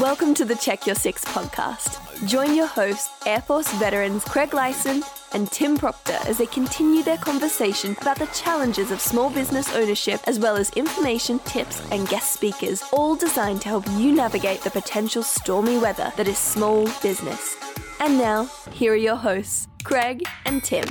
Welcome to the Check Your Six podcast. Join your hosts, Air Force veterans Craig Lyson and Tim Proctor, as they continue their conversation about the challenges of small business ownership, as well as information, tips, and guest speakers, all designed to help you navigate the potential stormy weather that is small business. And now, here are your hosts, Craig and Tim.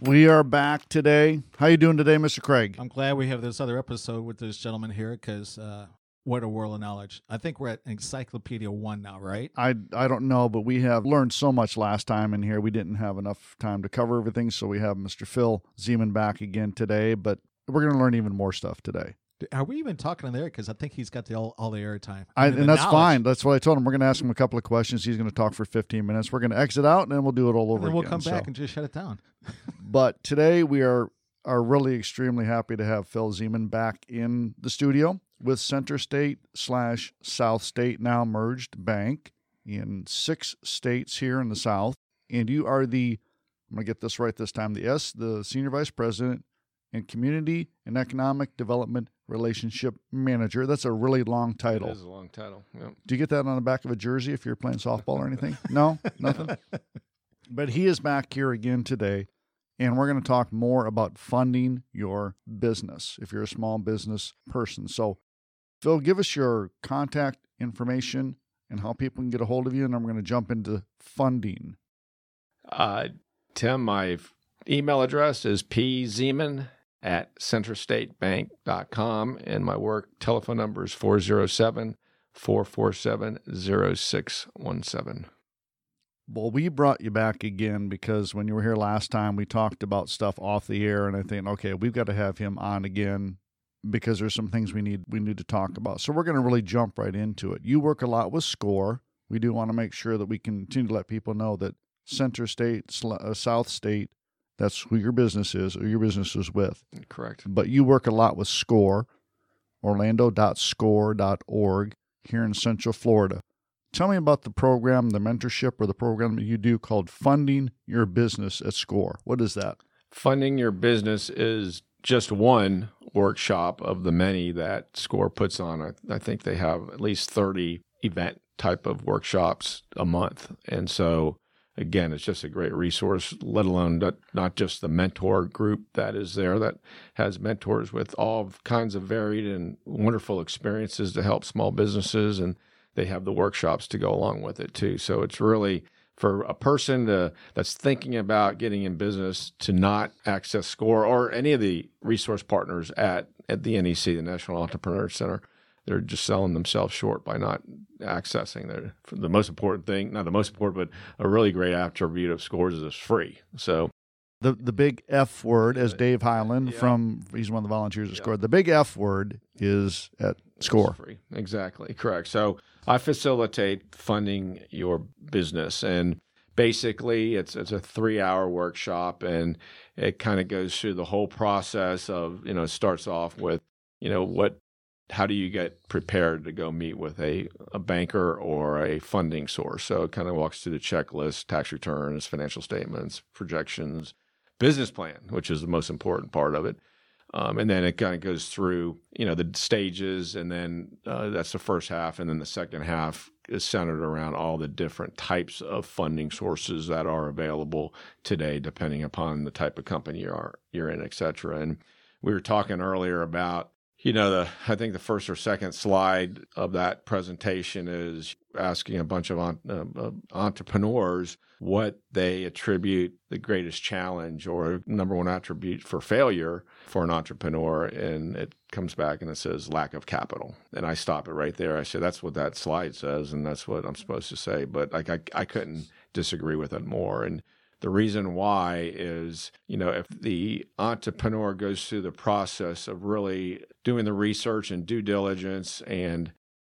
We are back today. How you doing today, Mr. Craig? I'm glad we have this other episode with this gentleman here because uh, what a world of knowledge. I think we're at Encyclopedia One now, right? I I don't know, but we have learned so much last time in here. We didn't have enough time to cover everything, so we have Mr. Phil Zeman back again today. But we're going to learn even more stuff today. Are we even talking in there? Because I think he's got the all, all the airtime. I, mean, and that's knowledge. fine. That's what I told him. We're going to ask him a couple of questions. He's going to talk for 15 minutes. We're going to exit out, and then we'll do it all over And then we'll again. come back So- and just shut it down. But today we are are really extremely happy to have Phil Zeman back in the studio with Center State slash South State now merged bank in six states here in the South. And you are the I'm gonna get this right this time, the S, the senior vice president and community and economic development relationship manager. That's a really long title. It is a long title. Yep. Do you get that on the back of a jersey if you're playing softball or anything? No, nothing. But he is back here again today, and we're going to talk more about funding your business if you're a small business person. So, Phil, give us your contact information and how people can get a hold of you, and then we're going to jump into funding. Uh, Tim, my email address is pzeman at centerstatebank.com, and my work telephone number is 407 447 0617. Well, we brought you back again because when you were here last time, we talked about stuff off the air, and I think, okay, we've got to have him on again because there's some things we need we need to talk about. So we're going to really jump right into it. You work a lot with SCORE. We do want to make sure that we continue to let people know that Center State, uh, South State, that's who your business is, or your business is with. Correct. But you work a lot with SCORE, orlando.score.org here in Central Florida. Tell me about the program, the mentorship, or the program that you do called Funding Your Business at SCORE. What is that? Funding your business is just one workshop of the many that SCORE puts on. I, I think they have at least 30 event type of workshops a month. And so, again, it's just a great resource, let alone not, not just the mentor group that is there that has mentors with all kinds of varied and wonderful experiences to help small businesses. And they have the workshops to go along with it too. So it's really for a person to, that's thinking about getting in business to not access SCORE or any of the resource partners at, at the NEC, the National Entrepreneur Center, they're just selling themselves short by not accessing their the most important thing, not the most important, but a really great attribute of scores is it's free. So The the big F word, as Dave Highland Yeah. from he's one of the volunteers at Yeah. SCORE. The big F word is at SCORE. It's free. Exactly. Correct. So I facilitate funding your business and basically it's it's a 3-hour workshop and it kind of goes through the whole process of, you know, starts off with, you know, what how do you get prepared to go meet with a, a banker or a funding source? So it kind of walks through the checklist, tax returns, financial statements, projections, business plan, which is the most important part of it. Um, and then it kind of goes through, you know, the stages, and then uh, that's the first half, and then the second half is centered around all the different types of funding sources that are available today, depending upon the type of company you are you're in, et cetera. And we were talking earlier about, you know, the I think the first or second slide of that presentation is asking a bunch of uh, uh, entrepreneurs what they attribute the greatest challenge or number one attribute for failure for an entrepreneur and it comes back and it says lack of capital. And i stop it right there. I say that's what that slide says and that's what i'm supposed to say. But like i, I couldn't disagree with it more. And the reason why is, you know, if the entrepreneur goes through the process of really doing the research and due diligence and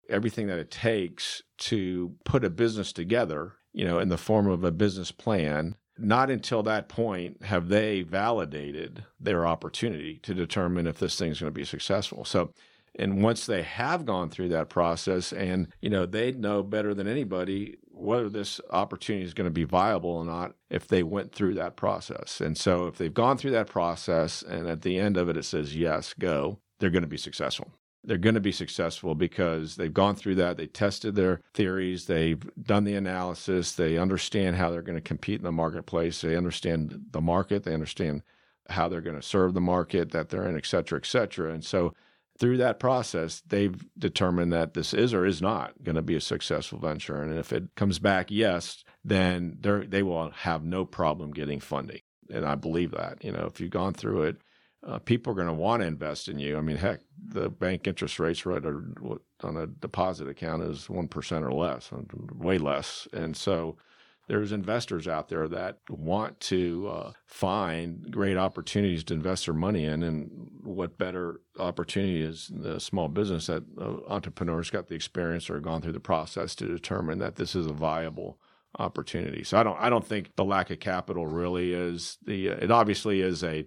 everything that it takes to put a business together, you know, in the form of a business plan, not until that point have they validated their opportunity to determine if this thing's going to be successful. So, and once they have gone through that process and, you know, they know better than anybody whether this opportunity is going to be viable or not if they went through that process. And so if they've gone through that process and at the end of it it says yes, go, they're going to be successful. they're going to be successful because they've gone through that. They tested their theories. They've done the analysis. They understand how they're going to compete in the marketplace. They understand the market. They understand how they're going to serve the market that they're in, et cetera, et cetera. And so through that process, they've determined that this is or is not going to be a successful venture. And if it comes back yes, then they will have no problem getting funding. And I believe that. You know, if you've gone through it, uh, people are going to want to invest in you. I mean, heck, the bank interest rates right on a deposit account is one percent or less, way less, and so there's investors out there that want to uh, find great opportunities to invest their money in. And what better opportunity is the small business that uh, entrepreneurs got the experience or gone through the process to determine that this is a viable opportunity. So I don't I don't think the lack of capital really is the it obviously is a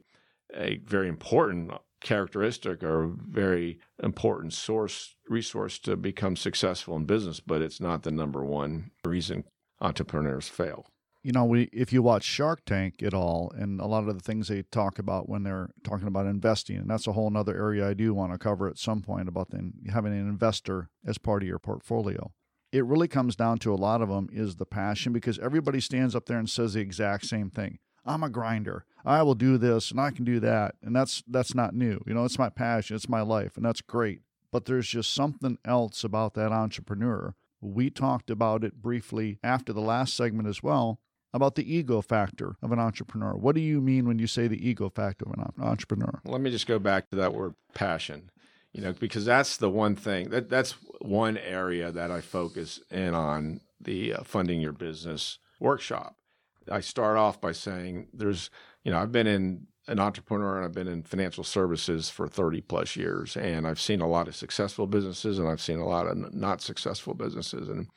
a very important characteristic or very important source resource to become successful in business, but it's not the number one reason entrepreneurs fail. You know, we if you watch Shark Tank at all, and a lot of the things they talk about when they're talking about investing, and that's a whole other area I do want to cover at some point about then having an investor as part of your portfolio. It really comes down to a lot of them is the passion because everybody stands up there and says the exact same thing. I'm a grinder. I will do this and I can do that. And that's that's not new. You know, it's my passion, it's my life, and that's great. But there's just something else about that entrepreneur. We talked about it briefly after the last segment as well about the ego factor of an entrepreneur. What do you mean when you say the ego factor of an entrepreneur? Let me just go back to that word passion. You know, because that's the one thing that that's one area that I focus in on the uh, funding your business workshop I start off by saying there's, you know, I've been in an entrepreneur and I've been in financial services for 30 plus years. And I've seen a lot of successful businesses and I've seen a lot of not successful businesses. And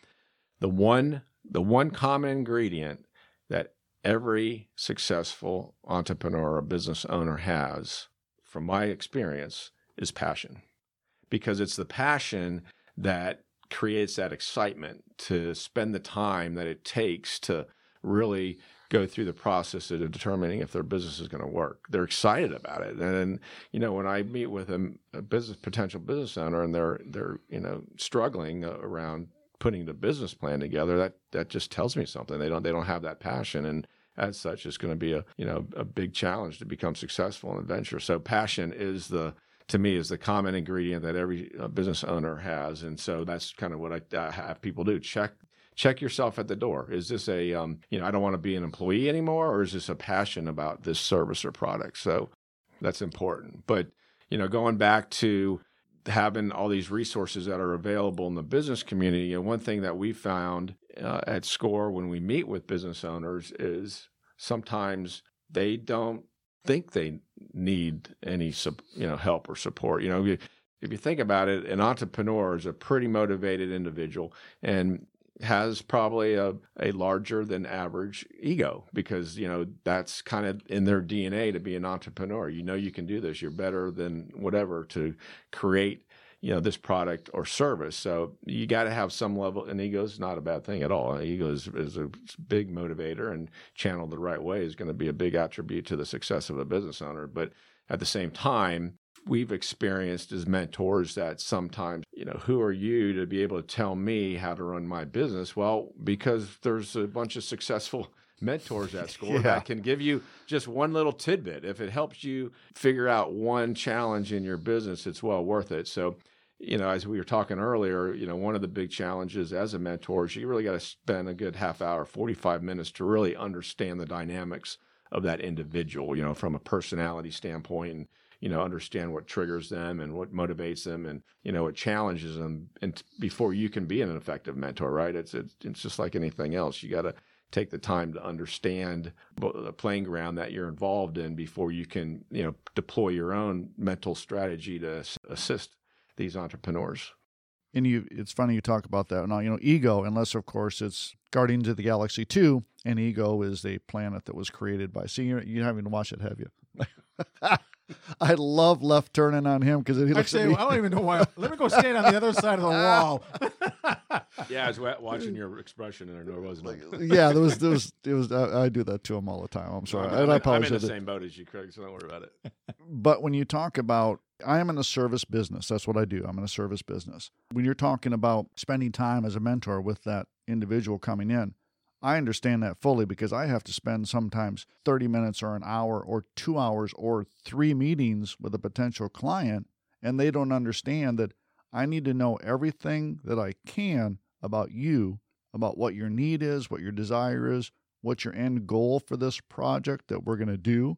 the one, the one common ingredient that every successful entrepreneur or business owner has, from my experience, is passion. Because it's the passion that creates that excitement to spend the time that it takes to really go through the process of determining if their business is going to work. They're excited about it, and you know when I meet with a, a business potential business owner and they're they're you know struggling around putting the business plan together, that that just tells me something. They don't they don't have that passion and. As such, it's going to be a you know a big challenge to become successful in a venture. So passion is the to me is the common ingredient that every uh, business owner has and so that's kind of what I, I, have people do check check yourself at the door. Is this a, um, you know, I don't want to be an employee anymore, or is this a passion about this service or product? So that's important. But, you know, going back to having all these resources that are available in the business community, and one thing that we found uh, at SCORE when we meet with business owners is sometimes they don't think they need any you know help or support. You know, if you think about it, an entrepreneur is a pretty motivated individual, and has probably a, a larger than average ego because you know that's kind of in their DNA to be an entrepreneur. You know you can do this. You're better than whatever to create you know this product or service. So you got to have some level. And ego is not a bad thing at all. Ego is, is a big motivator, and channeled the right way is going to be a big attribute to the success of a business owner. But at the same time, we've experienced as mentors that sometimes, you know, who are you to be able to tell me how to run my business? Well, because there's a bunch of successful mentors at SCORE yeah. that can give you just one little tidbit. If it helps you figure out one challenge in your business, it's well worth it. So, you know, as we were talking earlier, you know, one of the big challenges as a mentor is you really got to spend a good half hour, 45 minutes to really understand the dynamics of that individual, you know, from a personality standpoint and you know understand what triggers them and what motivates them and you know what challenges them and before you can be an effective mentor right? It's it's, it's just like anything else. You got to take the time to understand the playing ground that you're involved in before you can you know deploy your own mental strategy to assist these entrepreneurs. And you it's funny you talk about that. Now you know ego unless of course it's guardians of the galaxy 2 and ego is a planet that was created by see you, you haven't even watched it have you I love left turning on him because he looks Actually, at me. I don't even know why. Let me go stand on the other side of the wall. yeah, I was watching your expression in there, wasn't it? yeah, there was, there was, it was. I, I, do that to him all the time. I'm sorry, no, I'm, and I apologize. I'm in the same boat as you, Craig, so don't worry about it. But when you talk about I am in a service business. That's what I do. I'm in a service business. When you're talking about spending time as a mentor with that individual coming in, I understand that fully because I have to spend sometimes 30 minutes or an hour or two hours or three meetings with a potential client, and they don't understand that I need to know everything that I can about you, about what your need is, what your desire is, what your end goal for this project that we're going to do.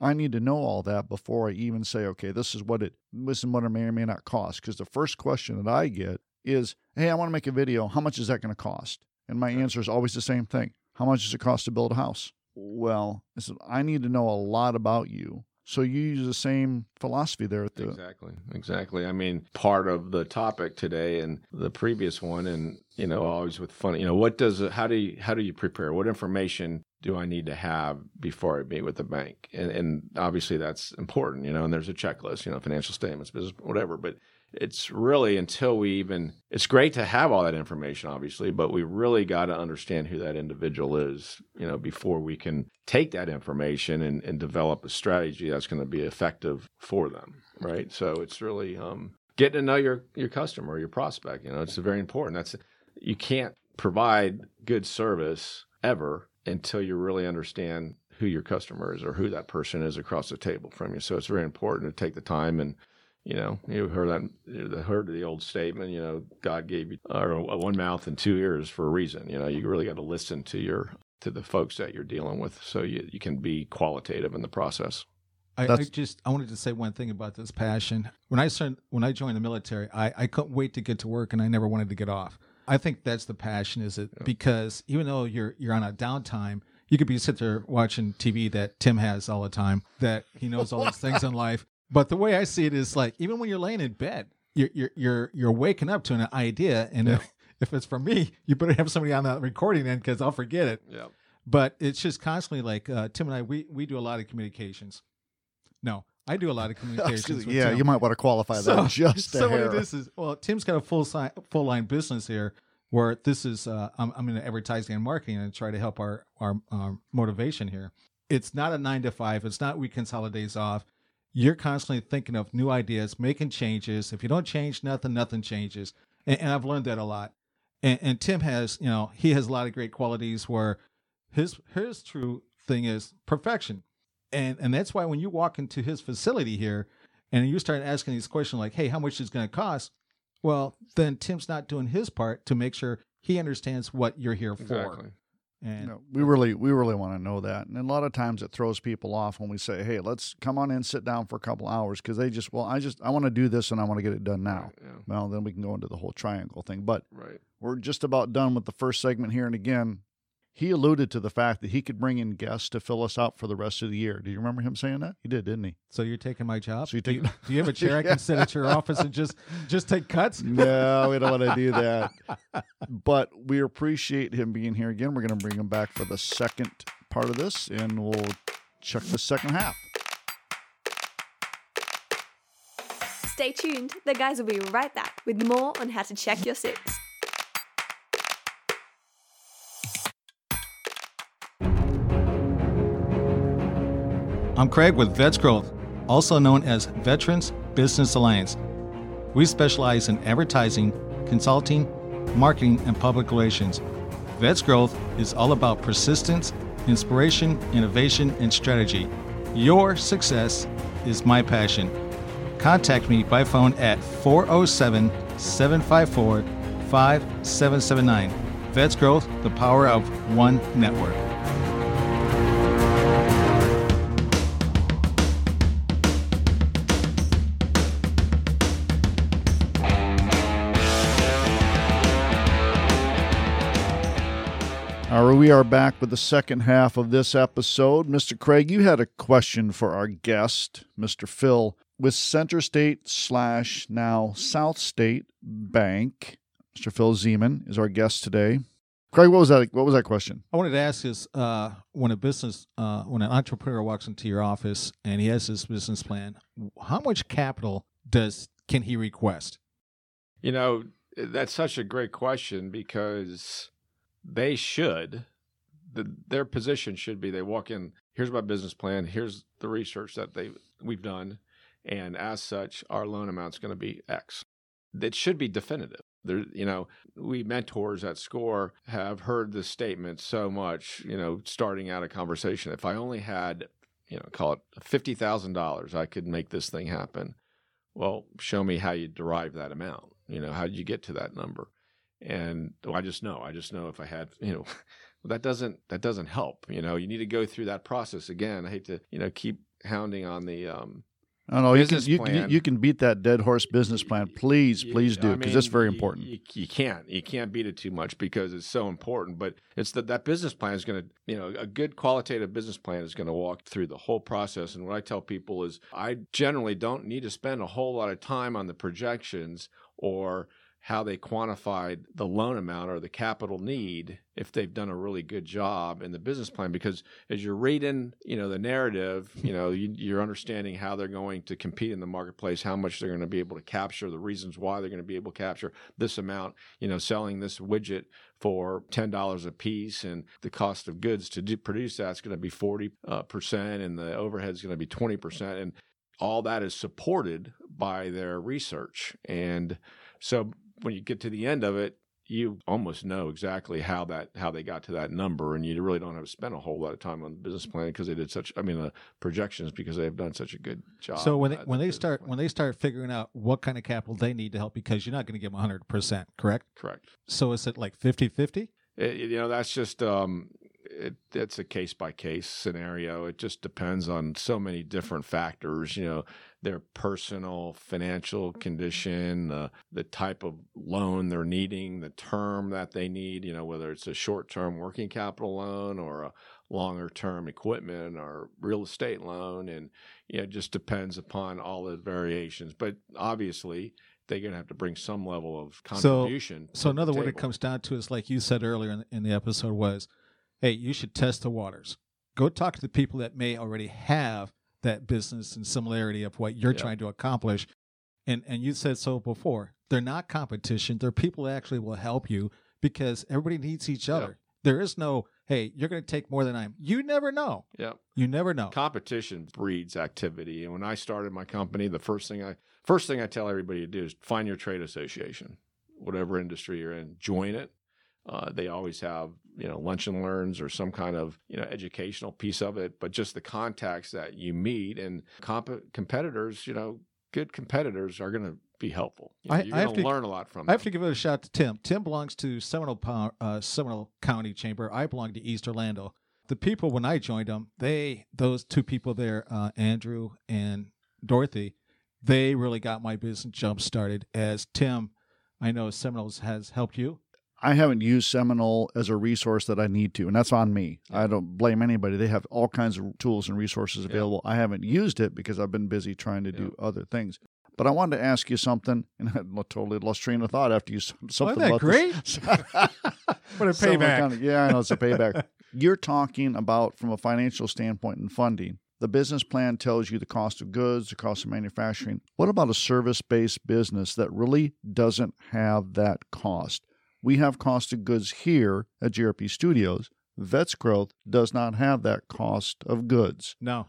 I need to know all that before I even say, okay, this is what it this is what it may or may not cost. Because the first question that I get is, hey, I want to make a video. How much is that going to cost? And my answer is always the same thing. How much does it cost to build a house? Well, I said, I need to know a lot about you. So you use the same philosophy there at the Exactly. Exactly. I mean, part of the topic today and the previous one, and you know, always with fun. You know, what does how do you how do you prepare? What information do I need to have before I meet with the bank? And and obviously that's important. You know, and there's a checklist. You know, financial statements, business, whatever. But it's really until we even it's great to have all that information obviously but we really got to understand who that individual is you know before we can take that information and, and develop a strategy that's going to be effective for them right? So it's really um, getting to know your your customer your prospect you know it's very important. That's you can't provide good service ever until you really understand who your customer is or who that person is across the table from you. So it's very important to take the time and you know, you heard that, you heard the old statement, you know, God gave you or one mouth and two ears for a reason. You know, you really got to listen to your to the folks that you're dealing with, so you you can be qualitative in the process. I, I, just I wanted to say one thing about this passion. When I started, when I joined the military, I, I couldn't wait to get to work, and I never wanted to get off. I think that's the passion, is it? Yeah. Because even though you're you're on a downtime, you could be sitting there watching TV that Tim has all the time, that he knows all these things in life, but the way I see it is like even when you're laying in bed, you're you're you're, you're waking up to an idea, and yeah. if, if it's for me, you better have somebody on that recording end because I'll forget it. Yeah. But it's just constantly like uh, Tim and I, we we do a lot of communications. No, I do a lot of communications. yeah, Tim. you might want to qualify that so, just so hair. this is well, Tim's got a full si- full line business here where this is uh, I'm, I'm in advertising and marketing and try to help our, our our motivation here. It's not a nine to five. It's not weekends, holidays off you're constantly thinking of new ideas, making changes. If you don't change nothing, nothing changes. And, and I've learned that a lot. And, and, Tim has, you know, he has a lot of great qualities where his his true thing is perfection. And and that's why when you walk into his facility here and you start asking these questions like, hey, how much is to cost? Well, then Tim's not doing his part to make sure he understands what you're here for. And know, we really we really want to know that. And a lot of times it throws people off when we say, "Hey, let's come on in, sit down for a couple hours," because they just, well, I just I want to do this and I want to get it done now. Yeah. Well, then we can go into the whole triangle thing. But right. we're just about done with the first segment here. And again, he alluded to the fact that he could bring in guests to fill us out for the rest of the year. Do you remember him saying that? He did, didn't he? So you're taking my job? So you take, do, you, do you have a chair I can sit at your office and just just take cuts? No, we don't want to do that. but we appreciate him being here again. We're going to bring him back for the second part of this, and we'll check the second half. Stay tuned. The guys will be right back with more on how to check your six. I'm Craig with Vets Growth, also known as Veterans Business Alliance. We specialize in advertising, consulting, marketing, and public relations. Vets Growth is all about persistence, inspiration, innovation, and strategy. Your success is my passion. Contact me by phone at 407 754 5779. Vets Growth, the power of one network. We are back with the second half of this episode. Mr. Craig, you had a question for our guest, Mr. Phil, with Center State slash now South State Bank. Mr. Phil Zeman is our guest today. Craig, what was that? What was that question? I wanted to ask is uh, when a business, uh, when an entrepreneur walks into your office and he has this business plan, how much capital does can he request? You know, that's such a great question because they should the, their position should be they walk in here's my business plan here's the research that they we've done and as such, our loan amount's going to be X. It should be definitive. There, you know, we mentors at SCORE have heard this statement so much. You know, starting out a conversation, if I only had, you know, call it fifty thousand dollars, I could make this thing happen. Well, show me how you derive that amount. You know, how did you get to that number? And well, I just know. I just know if I had, you know, that doesn't that doesn't help. You know, you need to go through that process again. I hate to, you know, keep hounding on the um, I know you can you, you can beat that dead horse business plan. Please, please do I because it's very important. You, you can't you can't beat it too much because it's so important. But it's that that business plan is going to you know a good qualitative business plan is going to walk through the whole process. And what I tell people is I generally don't need to spend a whole lot of time on the projections or how they quantified the loan amount or the capital need if they've done a really good job in the business plan. Because as you're reading you know the narrative you know you, you're understanding how they're going to compete in the marketplace how much they're going to be able to capture the reasons why they're going to be able to capture this amount you know selling this widget for $10 a piece and the cost of goods to do, produce that's going to be 40 uh, percent and the overhead is going to be 20% and all that is supported by their research. And so when you get to the end of it you almost know exactly how that how they got to that number and you really don't have to spend a whole lot of time on the business plan because they did such i mean the projections because they've done such a good job So when they, when the they start plan. when they start figuring out what kind of capital they need to help because you're not going to give them 100%, correct? correct So is it like 50-50? You know, that's just um, it, it's a case by case scenario. It just depends on so many different factors. You know, their personal financial condition, uh, the type of loan they're needing, the term that they need. You know, whether it's a short term working capital loan or a longer term equipment or real estate loan, and you know, it just depends upon all the variations. But obviously. They're going to have to bring some level of contribution. So the another what it comes down to is like you said earlier in, in the episode was, hey, you should test the waters. Go talk to the people that may already have that business and similarity of what you're trying to accomplish. And and you said so before. They're not competition. They're people that actually will help you because everybody needs each other. There is no, hey, you're going to take more than I'm. You never know. Yeah. You never know. competition breeds activity and when i started my company the first thing i first thing i tell everybody to do is find your trade association whatever industry you're in join it uh, they always have you know lunch and learns or some kind of you know educational piece of it but just the contacts that you meet and comp- competitors you know good competitors are going to be helpful You know, I- you're I have to learn a lot from them. I have to give it a shout out to Tim. Tim belongs to Seminole, uh, Seminole County Chamber. I belong to East Orlando. The people when I joined them, they those two people there, uh, Andrew and Dorothy, they really got my business jump started. As Tim, I know Seminoles has helped you. I haven't used Seminole as a resource that I need to, and that's on me. I don't blame anybody. They have all kinds of tools and resources available. I haven't used it because I've been busy trying to do other things. But I wanted to ask you something, and I totally lost train of thought after you said something that about this. What a payback. kind of- yeah, I know it's a payback. You're talking about from a financial standpoint and funding. The business plan tells you the cost of goods, the cost of manufacturing. What about a service based business that really doesn't have that cost? We have cost of goods here at GRP Studios. Vets Growth does not have that cost of goods. No,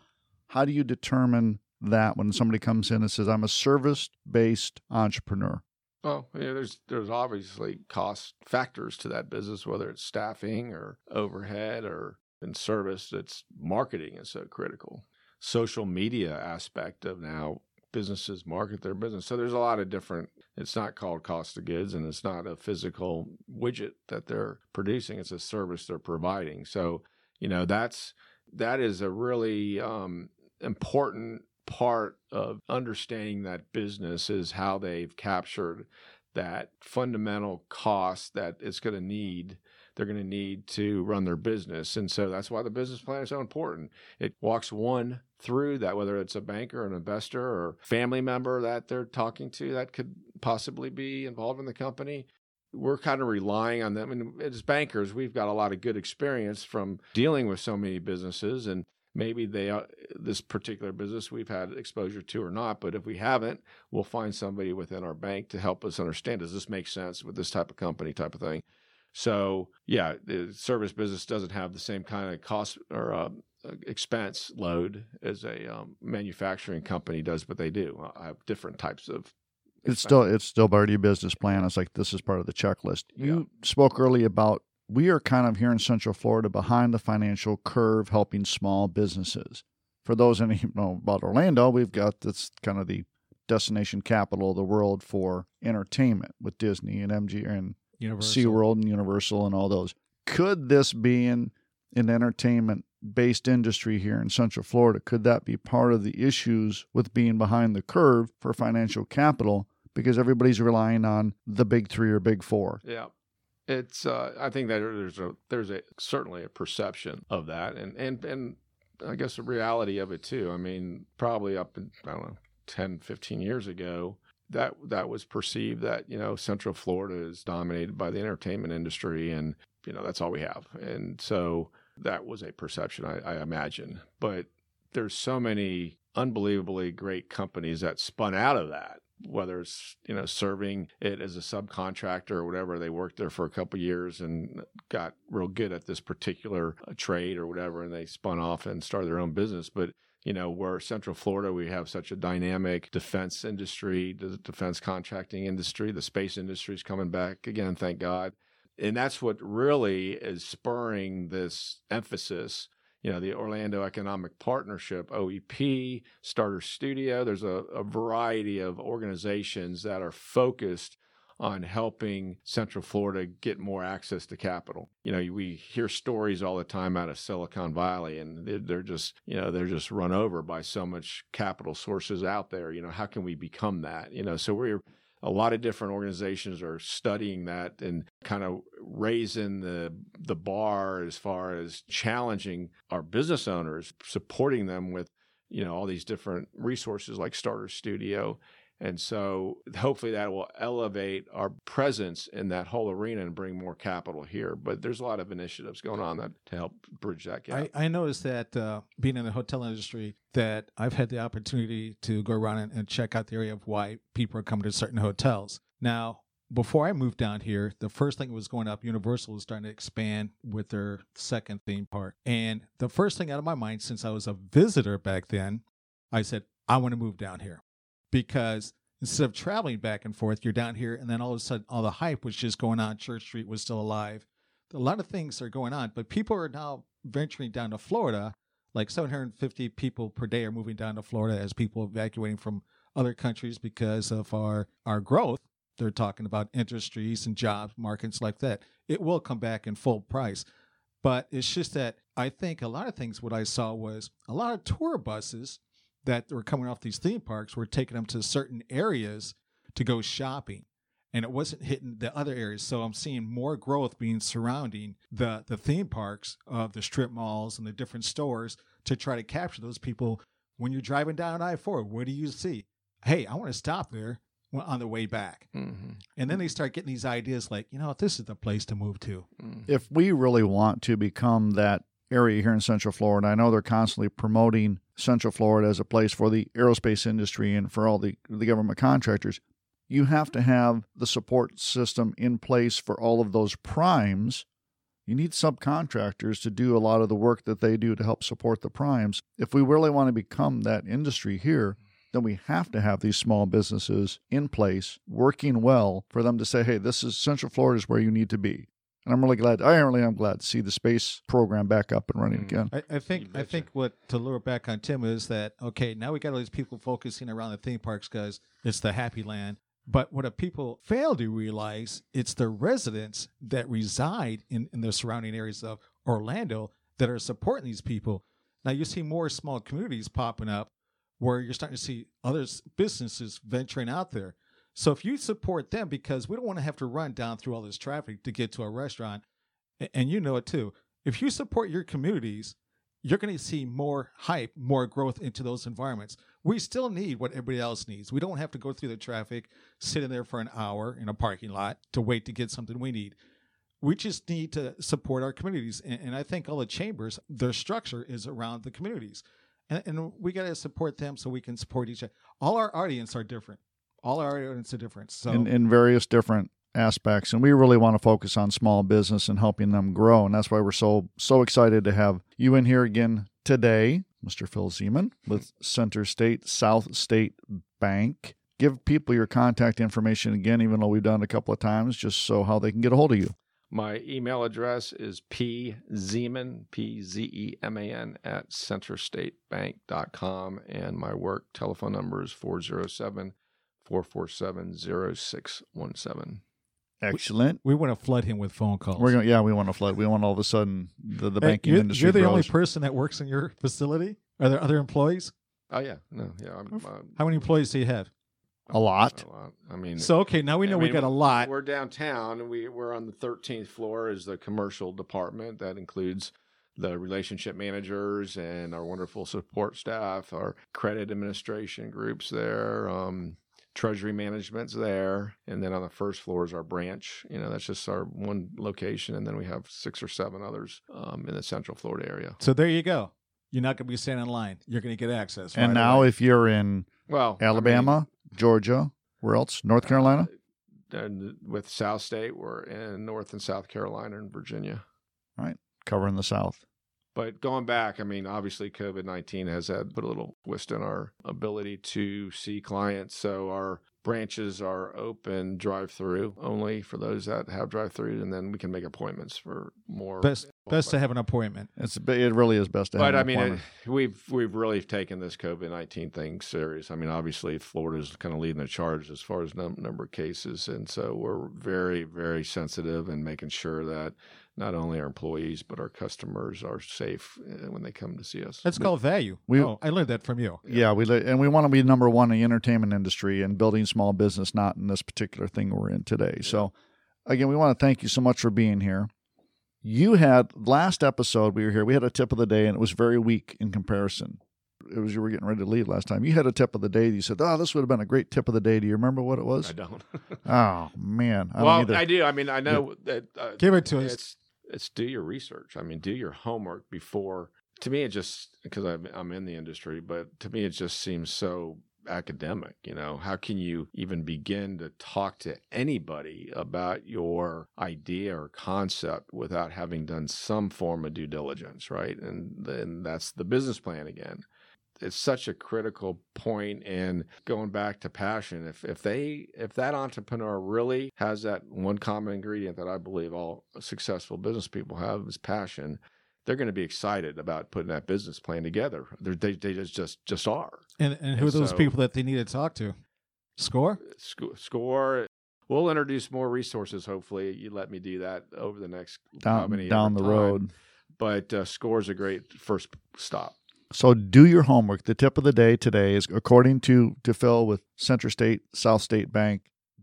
How do you determine that when somebody comes in and says, I'm a service based entrepreneur? Well, yeah, there's there's obviously cost factors to that business, whether it's staffing or overhead or in service. It's marketing is so critical. Social media aspect of now businesses market their business. So there's a lot of different. It's not called cost of goods, and it's not a physical widget that they're producing. It's a service they're providing. So you know that's that is a really um, important part of understanding that business is how they've captured that fundamental cost that it's going to need they're going to need to run their business and so that's why the business plan is so important. It walks one through that whether it's a banker an investor or family member that they're talking to that could possibly be involved in the company. We're kind of relying on them and as bankers we've got a lot of good experience from dealing with so many businesses and maybe they are this particular business we've had exposure to or not but if we haven't we'll find somebody within our bank to help us understand does this make sense with this type of company type of thing so yeah the service business doesn't have the same kind of cost or uh, uh, expense load as a um, manufacturing company does, but they do. I have different types of. It's still it's still part of your business plan. It's like this is part of the checklist. You spoke early about we are kind of here in Central Florida behind the financial curve, helping small businesses. For those who know about Orlando, we've got that's kind of the destination capital of the world for entertainment with Disney and MG and Universal. SeaWorld and Universal and all those. Could this be in an entertainment based industry here in Central Florida? Could that be part of the issues with being behind the curve for financial capital because everybody's relying on the big three or big four? Yeah. It's. Uh, I think that there's a there's a certainly a perception of that, and and and I guess the reality of it too. I mean, probably up in I don't know 10, 15 years ago, that that was perceived that you know Central Florida is dominated by the entertainment industry, and you know that's all we have, and so that was a perception I, I imagine. But there's so many unbelievably great companies that spun out of that whether it's you know serving it as a subcontractor or whatever. They worked there for a couple years and got real good at this particular uh, trade or whatever and they spun off and started their own business. But you know where central florida we have such a dynamic defense industry the defense contracting industry the space industry is coming back again thank god and that's what really is spurring this emphasis you know, the Orlando Economic Partnership, OEP, Starter Studio. There's a, a variety of organizations that are focused on helping Central Florida get more access to capital. You know, we hear stories all the time out of Silicon Valley, and they're, just, you know, they're just run over by so much capital sources out there. You know, how can we become that? You know, so we're a lot of different organizations are studying that and kind of raising the the bar as far as challenging our business owners, supporting them with you know all these different resources like Starter Studio and so hopefully that will elevate our presence in that whole arena and bring more capital here. But there's a lot of initiatives going on that to help bridge that gap. I, I noticed that uh, being in the hotel industry, that I've had the opportunity to go around and, and check out the area of why people are coming to certain hotels. Now, before I moved down here, the first thing that was going up, Universal was starting to expand with their second theme park. And the first thing out of my mind, since I was a visitor back then, I said, I want to move down here because instead of traveling back and forth, you're down here, and then all of a sudden, all the hype was just going on. Church Street was still alive. A lot of things are going on, but people are now venturing down to Florida. Like 750 people per day are moving down to Florida as people evacuating from other countries because of our our growth. They're talking about industries and job markets like that. It will come back in full price. But it's just that I think a lot of things, what I saw was a lot of tour buses that were coming off these theme parks were taking them to certain areas to go shopping and it wasn't hitting the other areas. So I'm seeing more growth being surrounding the the theme parks of the strip malls and the different stores to try to capture those people. When you're driving down I-4, what do you see? Hey, I want to stop there on the way back. Mm-hmm. And then they start getting these ideas like, you know, this is the place to move to. If we really want to become that area here in Central Florida. I know they're constantly promoting Central Florida as a place for the aerospace industry and for all the, the government contractors. You have to have the support system in place for all of those primes. You need subcontractors to do a lot of the work that they do to help support the primes. If we really want to become that industry here, then we have to have these small businesses in place working well for them to say, hey, this is Central Florida is where you need to be. And I'm really glad. I really am glad to see the space program back up and running mm. again. I, I think. I think what to lure back on Tim is that okay. Now we got all these people focusing around the theme parks because it's the happy land. But what people fail to realize, it's the residents that reside in, in the surrounding areas of Orlando that are supporting these people. Now you see more small communities popping up where you're starting to see other businesses venturing out there. So if you support them, because we don't want to have to run down through all this traffic to get to a restaurant, and you know it too. If you support your communities, you're going to see more hype, more growth into those environments. We still need what everybody else needs. We don't have to go through the traffic, sit in there for an hour in a parking lot to wait to get something we need. We just need to support our communities. And, and I think all the chambers, their structure is around the communities. And, and we got to support them so we can support each other. All our audience are different all our audience are different. So in, in various different aspects, and we really want to focus on small business and helping them grow, and that's why we're so so excited to have you in here again today, Mr. Phil Zeman with Center State South State Bank. Give people your contact information again, even though we've done it a couple of times, just so how they can get a hold of you. My email address is pzeman, P Z E M A N, at centerstatebank.com. And my work telephone number is 407 447 0617. Excellent. We want to flood him with phone calls. We're going. Yeah, we want to flood. We want all of a sudden the, the Hey, banking you're, industry. You're the only person that works in your facility. Are there other employees? Oh, yeah. No, yeah. I'm, uh, How many employees do you have? A lot. A lot. I mean, So okay, now we know I we got a lot. We're downtown. and We we're on the 13th floor is the commercial department that includes the relationship managers and our wonderful support staff, our credit administration groups there, um, treasury management's there, and then on the first floor is our branch. You know, that's just our one location, and then we have six or seven others um, in the Central Florida area. So there you go. You're not going to be standing in line. You're going to get access. And right now, away. if you're in Well, I mean, Alabama, Georgia, where else? North Carolina. and with South State, we're in North and South Carolina and Virginia. Right. Covering the South. But going back, I mean, obviously, COVID 19 has had put a little twist in our ability to see clients. So our branches are open drive through only for those that have drive through, and then we can make appointments for more. best best to have an appointment. It's it really is best to have. But I mean, it, appointment. we've we've really taken this COVID nineteen thing serious. I mean, obviously, Florida's kind of leading the charge as far as num- number of cases, and so we're very very sensitive and making sure that not only our employees but our customers are safe uh, when they come to see us. That's called value. we- oh, I learned that from you. yeah, we li- and we want to be number one in the entertainment industry and building small business, not in this particular thing we're in today. So, again, we want to thank you so much for being here. You had last episode we were here. We had a tip of the day, and it was very weak in comparison. It was you were getting ready to leave last time. You had a tip of the day. You said, "Oh, this would have been a great tip of the day." Do you remember what it was? I don't. Oh man, I don't well, either. I do. I mean, I know that. Uh, Give it to us. It's do your research. I mean, do your homework before. To me, it just because I'm I'm in the industry, but to me, it just seems so academic. You know, how can you even begin to talk to anybody about your idea or concept without having done some form of due diligence, right? And then that's the business plan again it's such a critical point and going back to passion if if they if that entrepreneur really has that one common ingredient that i believe all successful business people have is passion they're going to be excited about putting that business plan together They're, they they just just just are And and who are those So- people that they need to talk to? Score. Sc- score we'll introduce more resources hopefully you let me do that over the next how down many down the time. road. but uh, score is a great first stop So do your homework. The tip of the day today is according to to Phil with Central State South State Bank.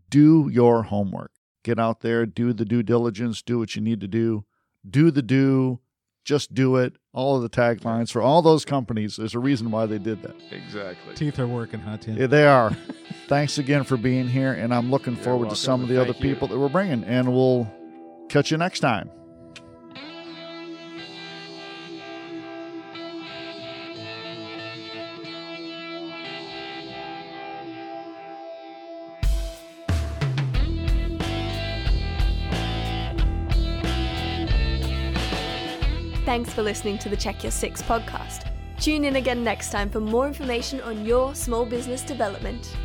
Do your homework. Get out there, do the due diligence, do what you need to do. Do the do, just do it. All of the taglines for all those companies. There's a reason why they did that. exactly Teeth are working, huh, Tim? Yeah, They are. Thanks again for being here, and I'm looking You're forward to some of and the other thank you. people that we're bringing. And we'll catch you next time. Thanks for listening to the Check Your Six podcast. Tune in again next time for more information on your small business development.